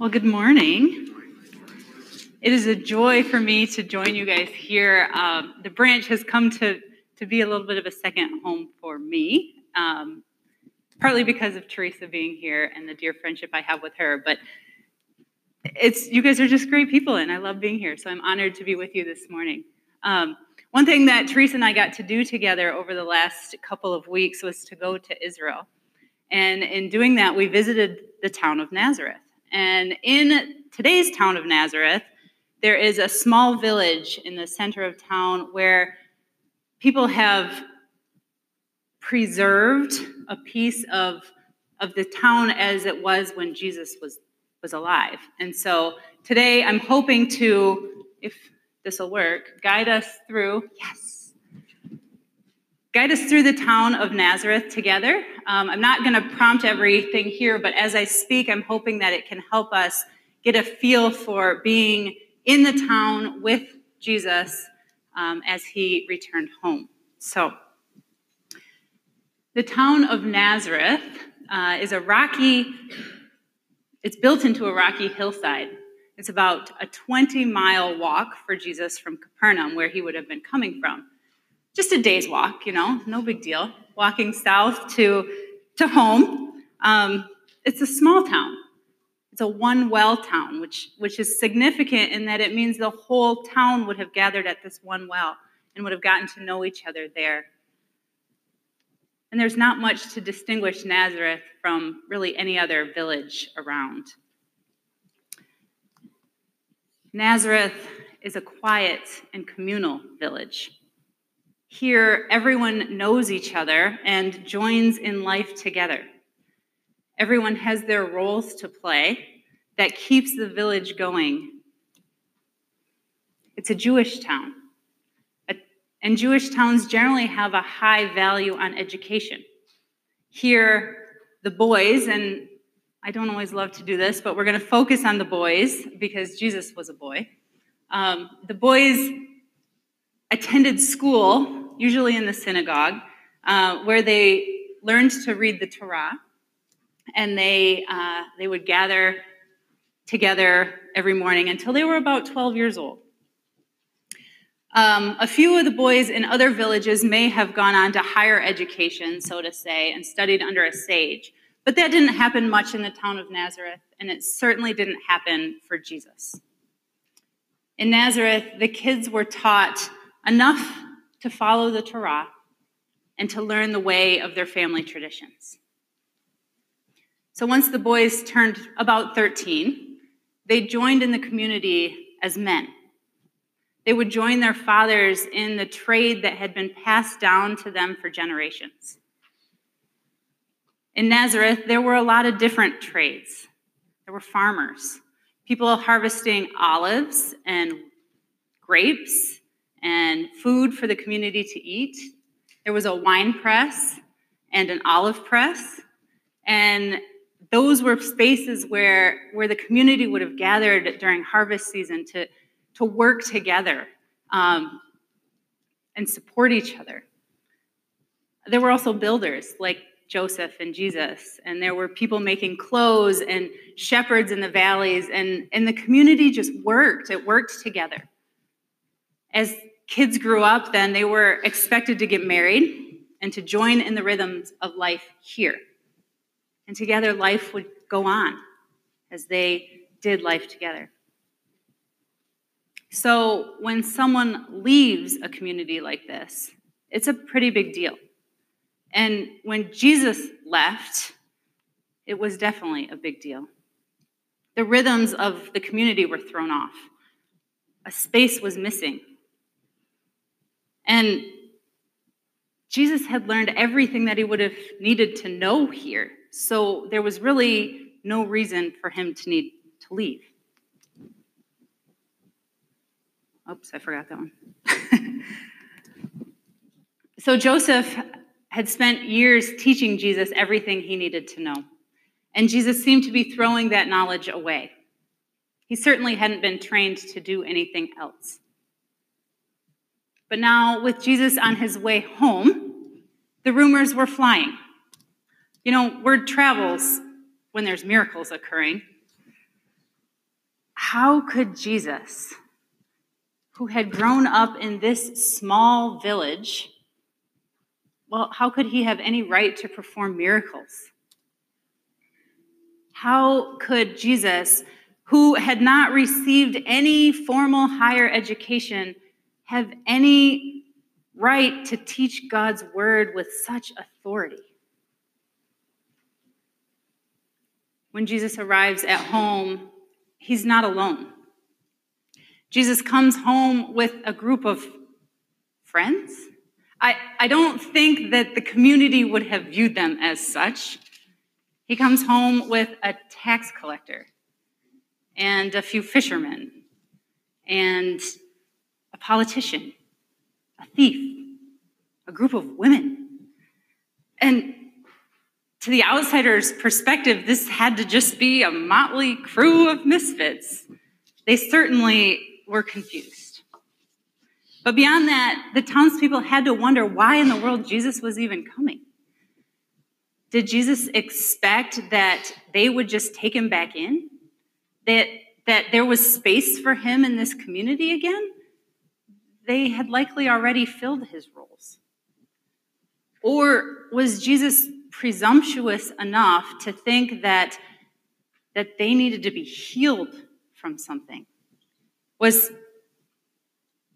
Well, good morning. It is a joy for me to join you guys here. Um, the branch has come to, to be a little bit of a second home for me, um, partly because of Teresa being here and the dear friendship I have with her. But it's you guys are just great people, and I love being here. So I'm honored to be with you this morning. Um, one thing that Teresa and I got to do together over the last couple of weeks was to go to Israel. And in doing that, we visited the town of Nazareth. And in today's town of Nazareth, there is a small village in the center of town where people have preserved a piece of, of the town as it was when Jesus was, was alive. And so today I'm hoping to, if this will work, guide us through, yes, guide us through the town of Nazareth together. Um, I'm not going to prompt everything here, but as I speak, I'm hoping that it can help us get a feel for being in the town with Jesus um, as he returned home. So, the town of Nazareth uh, is a rocky, it's built into a rocky hillside. It's about a 20 mile walk for Jesus from Capernaum, where he would have been coming from just a day's walk, you know, no big deal. Walking south to, to home. Um, it's a small town. It's a one well town, which, which is significant in that it means the whole town would have gathered at this one well and would have gotten to know each other there. And there's not much to distinguish Nazareth from really any other village around. Nazareth is a quiet and communal village. Here, everyone knows each other and joins in life together. Everyone has their roles to play that keeps the village going. It's a Jewish town, and Jewish towns generally have a high value on education. Here, the boys, and I don't always love to do this, but we're going to focus on the boys because Jesus was a boy. Um, the boys attended school usually in the synagogue, uh, where they learned to read the Torah, and they uh, they would gather together every morning until they were about 12 years old. Um, a few of the boys in other villages may have gone on to higher education, so to say, and studied under a sage. But that didn't happen much in the town of Nazareth, and it certainly didn't happen for Jesus. In Nazareth, the kids were taught enough to follow the Torah and to learn the way of their family traditions. So once the boys turned about 13, they joined in the community as men. They would join their fathers in the trade that had been passed down to them for generations. In Nazareth, there were a lot of different trades. There were farmers, people harvesting olives and grapes and food for the community to eat. There was a wine press and an olive press. And those were spaces where, where the community would have gathered during harvest season to, to work together um, and support each other. There were also builders like Joseph and Jesus, and there were people making clothes and shepherds in the valleys, and, and the community just worked. It worked together. As kids grew up, then they were expected to get married and to join in the rhythms of life here. And together, life would go on as they did life together. So, when someone leaves a community like this, it's a pretty big deal. And when Jesus left, it was definitely a big deal. The rhythms of the community were thrown off. A space was missing and Jesus had learned everything that he would have needed to know here. So there was really no reason for him to need to leave. Oops, I forgot that one. so Joseph had spent years teaching Jesus everything he needed to know. And Jesus seemed to be throwing that knowledge away. He certainly hadn't been trained to do anything else. But now, with Jesus on his way home, the rumors were flying. You know, word travels when there's miracles occurring. how could Jesus, who had grown up in this small village, well, how could he have any right to perform miracles? How could Jesus, who had not received any formal higher education, have any right to teach God's word with such authority? When Jesus arrives at home, he's not alone. Jesus comes home with a group of friends. I, I don't think that the community would have viewed them as such. He comes home with a tax collector and a few fishermen and politician, a thief, a group of women. And to the outsider's perspective, this had to just be a motley crew of misfits. They certainly were confused. But beyond that, the townspeople had to wonder why in the world Jesus was even coming. Did Jesus expect that they would just take him back in? That, that there was space for him in this community again? They had likely already filled his roles. Or was Jesus presumptuous enough to think that, that they needed to be healed from something. Was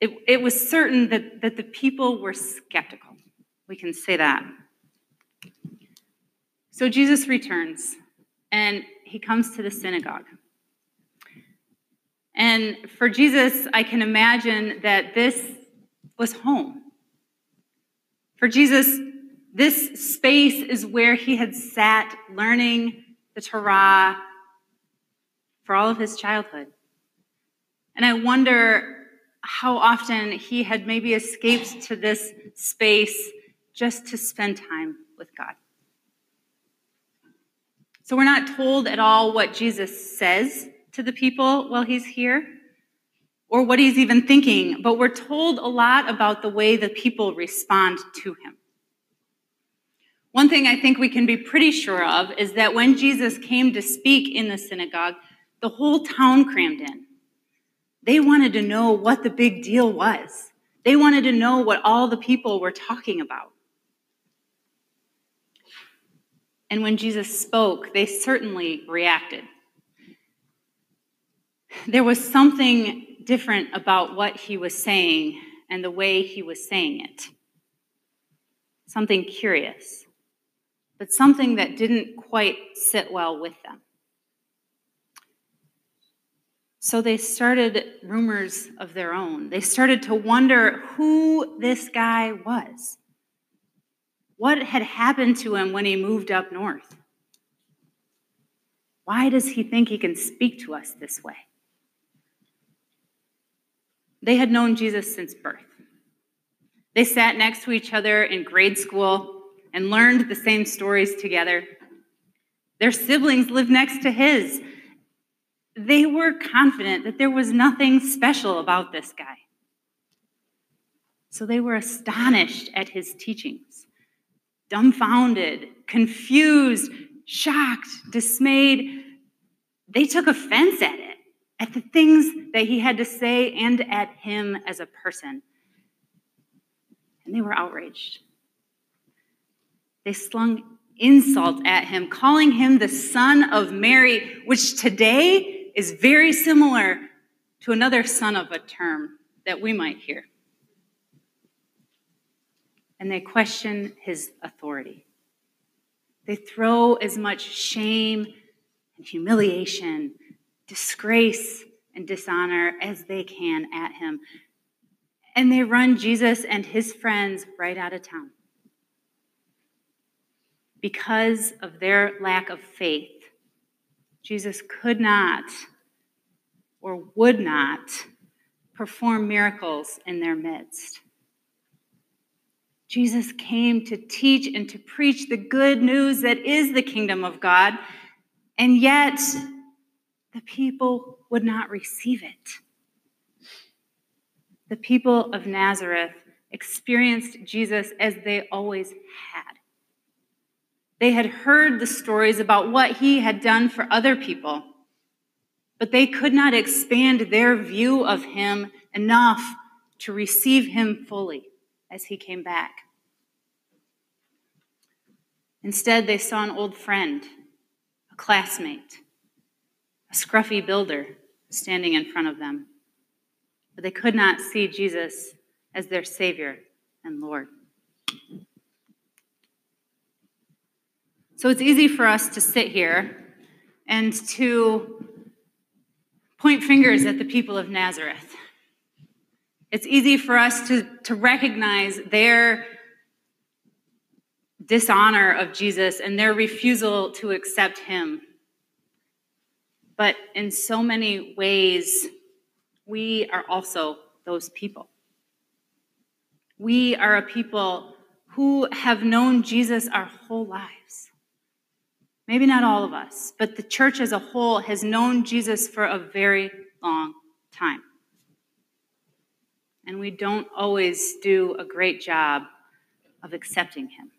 it, it was certain that, that the people were skeptical. We can say that. So Jesus returns and he comes to the synagogue. And for Jesus, I can imagine that this was home. For Jesus, this space is where he had sat learning the Torah for all of his childhood. And I wonder how often he had maybe escaped to this space just to spend time with God. So we're not told at all what Jesus says to the people while he's here or what he's even thinking, but we're told a lot about the way the people respond to him. One thing I think we can be pretty sure of is that when Jesus came to speak in the synagogue, the whole town crammed in. They wanted to know what the big deal was. They wanted to know what all the people were talking about. And when Jesus spoke, they certainly reacted. There was something different about what he was saying and the way he was saying it. Something curious but something that didn't quite sit well with them. So they started rumors of their own. They started to wonder who this guy was. What had happened to him when he moved up north? Why does he think he can speak to us this way? They had known Jesus since birth. They sat next to each other in grade school and learned the same stories together. Their siblings lived next to his. They were confident that there was nothing special about this guy. So they were astonished at his teachings, dumbfounded, confused, shocked, dismayed. They took offense at it, at the things that he had to say, and at him as a person. And they were outraged. They slung insult at him, calling him the son of Mary, which today is very similar to another son of a term that we might hear. And they question his authority. They throw as much shame and humiliation, disgrace and dishonor as they can at him. And they run Jesus and his friends right out of town because of their lack of faith, Jesus could not or would not perform miracles in their midst. Jesus came to teach and to preach the good news that is the kingdom of God, and yet the people would not receive it. The people of Nazareth experienced Jesus as they always had they had heard the stories about what he had done for other people. but they could not expand their view of him enough to receive him fully as he came back. Instead, they saw an old friend, a classmate, a scruffy builder standing in front of them. But they could not see Jesus as their Savior and Lord. So it's easy for us to sit here and to point fingers at the people of Nazareth. It's easy for us to, to recognize their dishonor of Jesus and their refusal to accept him. But in so many ways, we are also those people. We are a people who have known Jesus our whole lives. Maybe not all of us, but the church as a whole has known Jesus for a very long time. And we don't always do a great job of accepting him.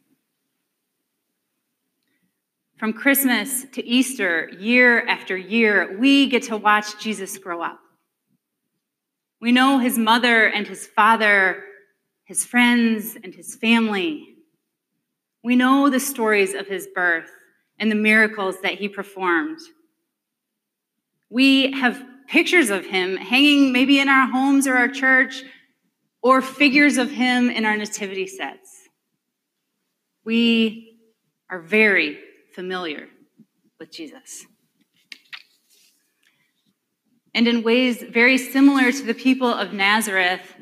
From Christmas to Easter, year after year, we get to watch Jesus grow up. We know his mother and his father, his friends and his family. We know the stories of his birth and the miracles that he performed. We have pictures of him hanging maybe in our homes or our church, or figures of him in our nativity sets. We are very familiar with Jesus. And in ways very similar to the people of Nazareth,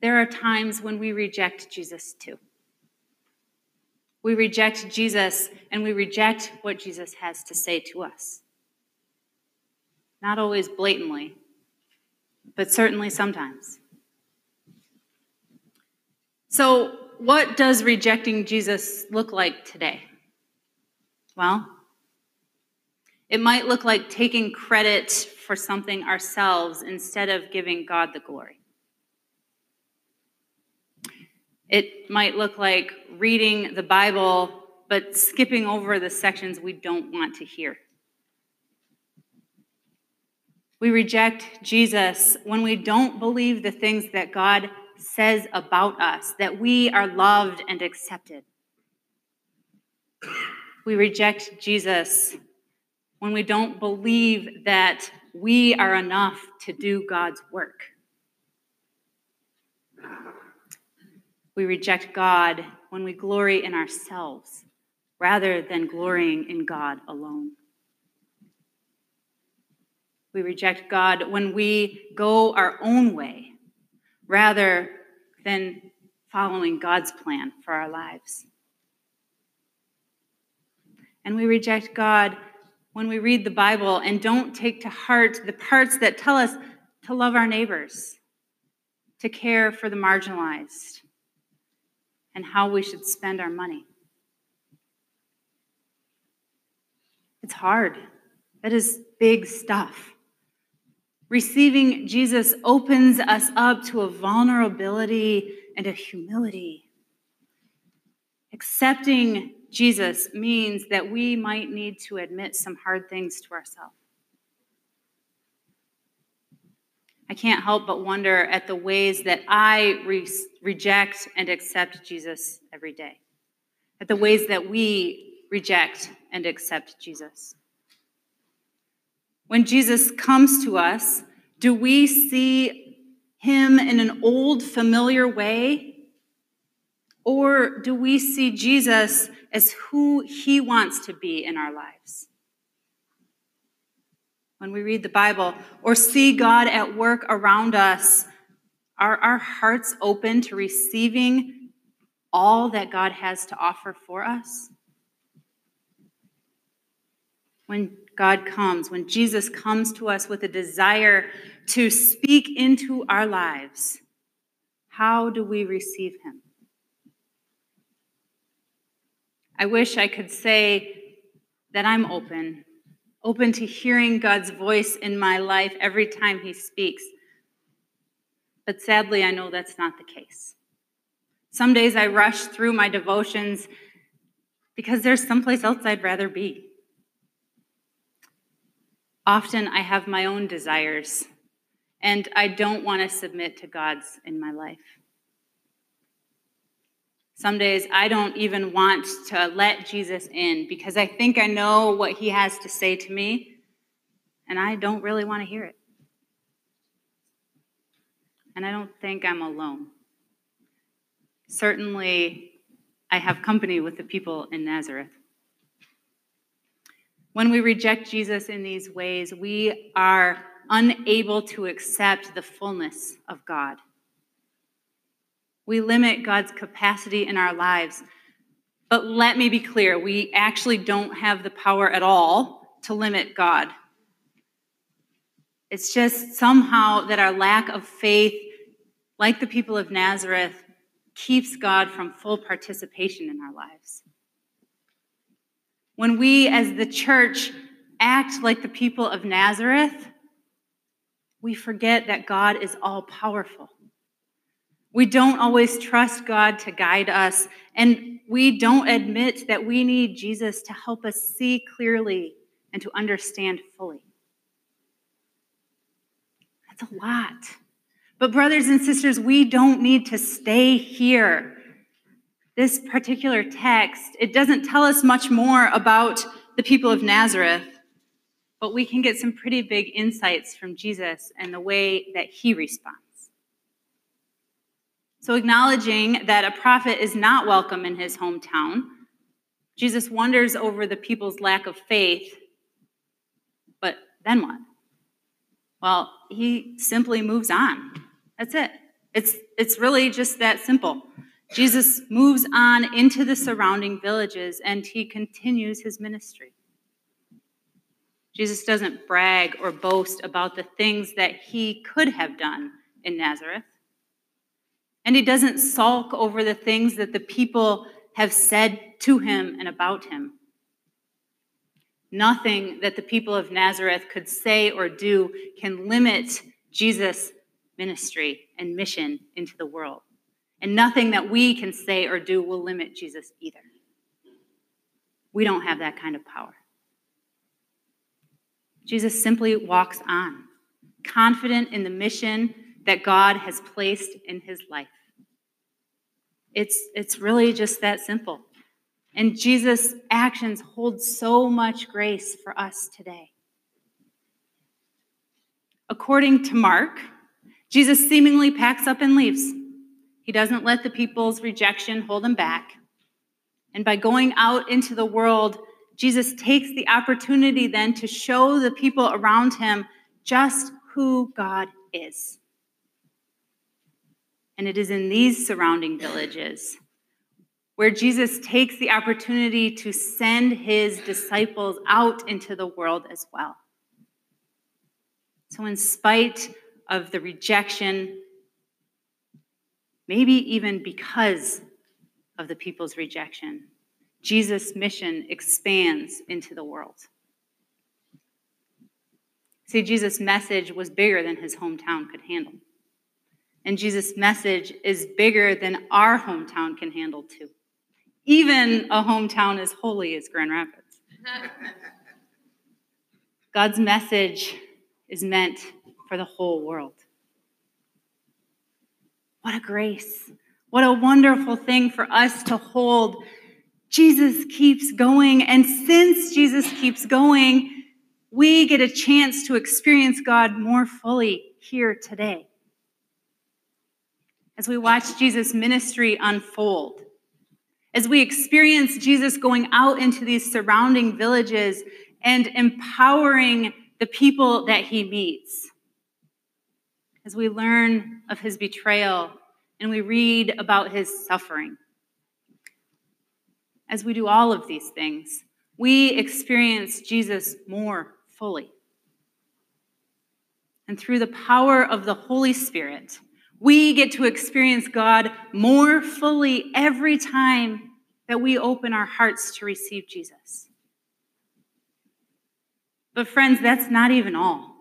there are times when we reject Jesus too. We reject Jesus and we reject what Jesus has to say to us. Not always blatantly, but certainly sometimes. So, what does rejecting Jesus look like today? Well, it might look like taking credit for something ourselves instead of giving God the glory. It might look like reading the Bible but skipping over the sections we don't want to hear. We reject Jesus when we don't believe the things that God says about us, that we are loved and accepted. We reject Jesus when we don't believe that we are enough to do God's work. We reject God when we glory in ourselves rather than glorying in God alone. We reject God when we go our own way rather than following God's plan for our lives. And we reject God when we read the Bible and don't take to heart the parts that tell us to love our neighbors, to care for the marginalized, and how we should spend our money. It's hard. That is big stuff. Receiving Jesus opens us up to a vulnerability and a humility. Accepting Jesus means that we might need to admit some hard things to ourselves. I can't help but wonder at the ways that I re- reject and accept Jesus every day, at the ways that we reject and accept Jesus. When Jesus comes to us, do we see him in an old, familiar way? Or do we see Jesus as who he wants to be in our lives? When we read the Bible or see God at work around us, are our hearts open to receiving all that God has to offer for us? When God comes, when Jesus comes to us with a desire to speak into our lives, how do we receive him? I wish I could say that I'm open, open to hearing God's voice in my life every time He speaks. But sadly, I know that's not the case. Some days I rush through my devotions because there's someplace else I'd rather be. Often I have my own desires, and I don't want to submit to God's in my life. Some days I don't even want to let Jesus in because I think I know what he has to say to me, and I don't really want to hear it. And I don't think I'm alone. Certainly, I have company with the people in Nazareth. When we reject Jesus in these ways, we are unable to accept the fullness of God. We limit God's capacity in our lives. But let me be clear we actually don't have the power at all to limit God. It's just somehow that our lack of faith, like the people of Nazareth, keeps God from full participation in our lives. When we, as the church, act like the people of Nazareth, we forget that God is all powerful. We don't always trust God to guide us, and we don't admit that we need Jesus to help us see clearly and to understand fully. That's a lot. But, brothers and sisters, we don't need to stay here. This particular text, it doesn't tell us much more about the people of Nazareth, but we can get some pretty big insights from Jesus and the way that he responds. So, acknowledging that a prophet is not welcome in his hometown, Jesus wonders over the people's lack of faith. But then what? Well, he simply moves on. That's it. It's, it's really just that simple. Jesus moves on into the surrounding villages and he continues his ministry. Jesus doesn't brag or boast about the things that he could have done in Nazareth. And he doesn't sulk over the things that the people have said to him and about him. Nothing that the people of Nazareth could say or do can limit Jesus' ministry and mission into the world. And nothing that we can say or do will limit Jesus either. We don't have that kind of power. Jesus simply walks on, confident in the mission that God has placed in his life. It's, it's really just that simple. And Jesus' actions hold so much grace for us today. According to Mark, Jesus seemingly packs up and leaves. He doesn't let the people's rejection hold him back. And by going out into the world, Jesus takes the opportunity then to show the people around him just who God is. And it is in these surrounding villages where Jesus takes the opportunity to send his disciples out into the world as well. So, in spite of the rejection, maybe even because of the people's rejection, Jesus' mission expands into the world. See, Jesus' message was bigger than his hometown could handle. And Jesus' message is bigger than our hometown can handle, too. Even a hometown as holy as Grand Rapids. God's message is meant for the whole world. What a grace. What a wonderful thing for us to hold. Jesus keeps going. And since Jesus keeps going, we get a chance to experience God more fully here today as we watch Jesus' ministry unfold, as we experience Jesus going out into these surrounding villages and empowering the people that he meets, as we learn of his betrayal and we read about his suffering. As we do all of these things, we experience Jesus more fully. And through the power of the Holy Spirit, we get to experience God more fully every time that we open our hearts to receive Jesus. But, friends, that's not even all.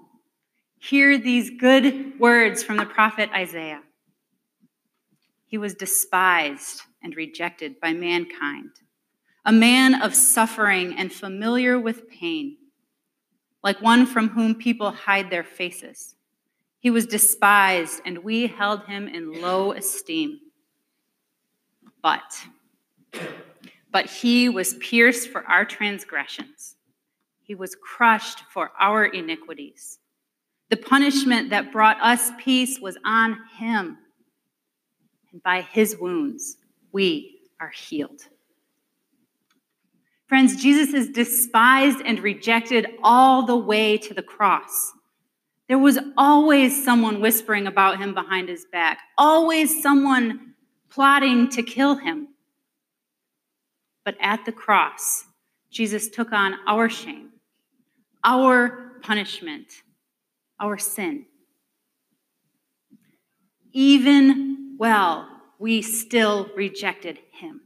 Hear these good words from the prophet Isaiah. He was despised and rejected by mankind, a man of suffering and familiar with pain. like one from whom people hide their faces. He was despised, and we held him in low esteem. But, but he was pierced for our transgressions, he was crushed for our iniquities. The punishment that brought us peace was on him, and by his wounds we are healed. Friends, Jesus is despised and rejected all the way to the cross. There was always someone whispering about him behind his back, always someone plotting to kill him. But at the cross, Jesus took on our shame, our punishment, our sin. Even well, we still rejected him.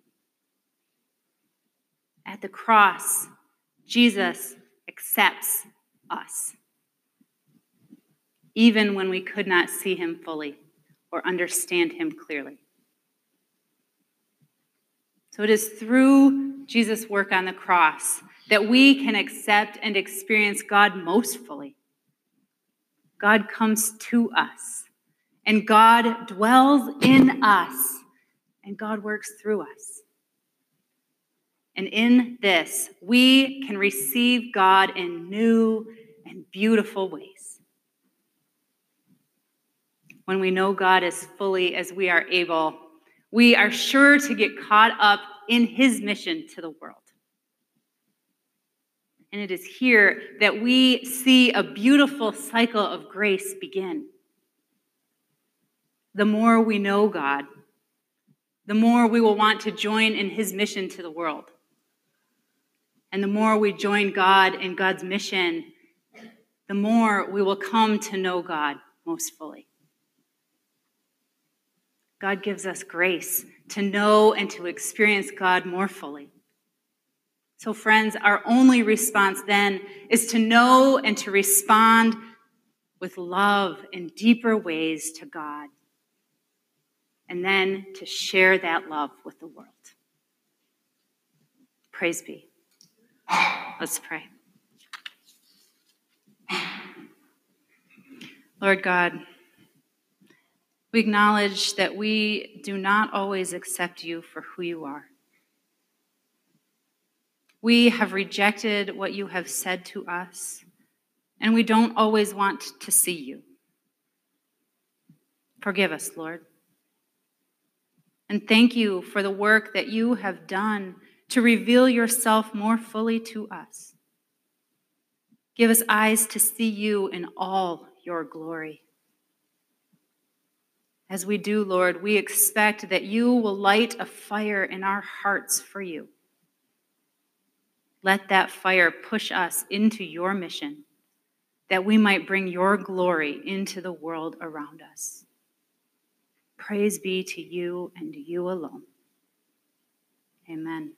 At the cross, Jesus accepts us, even when we could not see him fully or understand him clearly. So it is through Jesus' work on the cross that we can accept and experience God most fully. God comes to us, and God dwells in us, and God works through us. And in this, we can receive God in new and beautiful ways. When we know God as fully as we are able, we are sure to get caught up in his mission to the world. And it is here that we see a beautiful cycle of grace begin. The more we know God, the more we will want to join in his mission to the world. And the more we join God in God's mission, the more we will come to know God most fully. God gives us grace to know and to experience God more fully. So, friends, our only response then is to know and to respond with love in deeper ways to God, and then to share that love with the world. Praise be. Let's pray. Lord God, we acknowledge that we do not always accept you for who you are. We have rejected what you have said to us, and we don't always want to see you. Forgive us, Lord. And thank you for the work that you have done to reveal yourself more fully to us. Give us eyes to see you in all your glory. As we do, Lord, we expect that you will light a fire in our hearts for you. Let that fire push us into your mission, that we might bring your glory into the world around us. Praise be to you and you alone. Amen.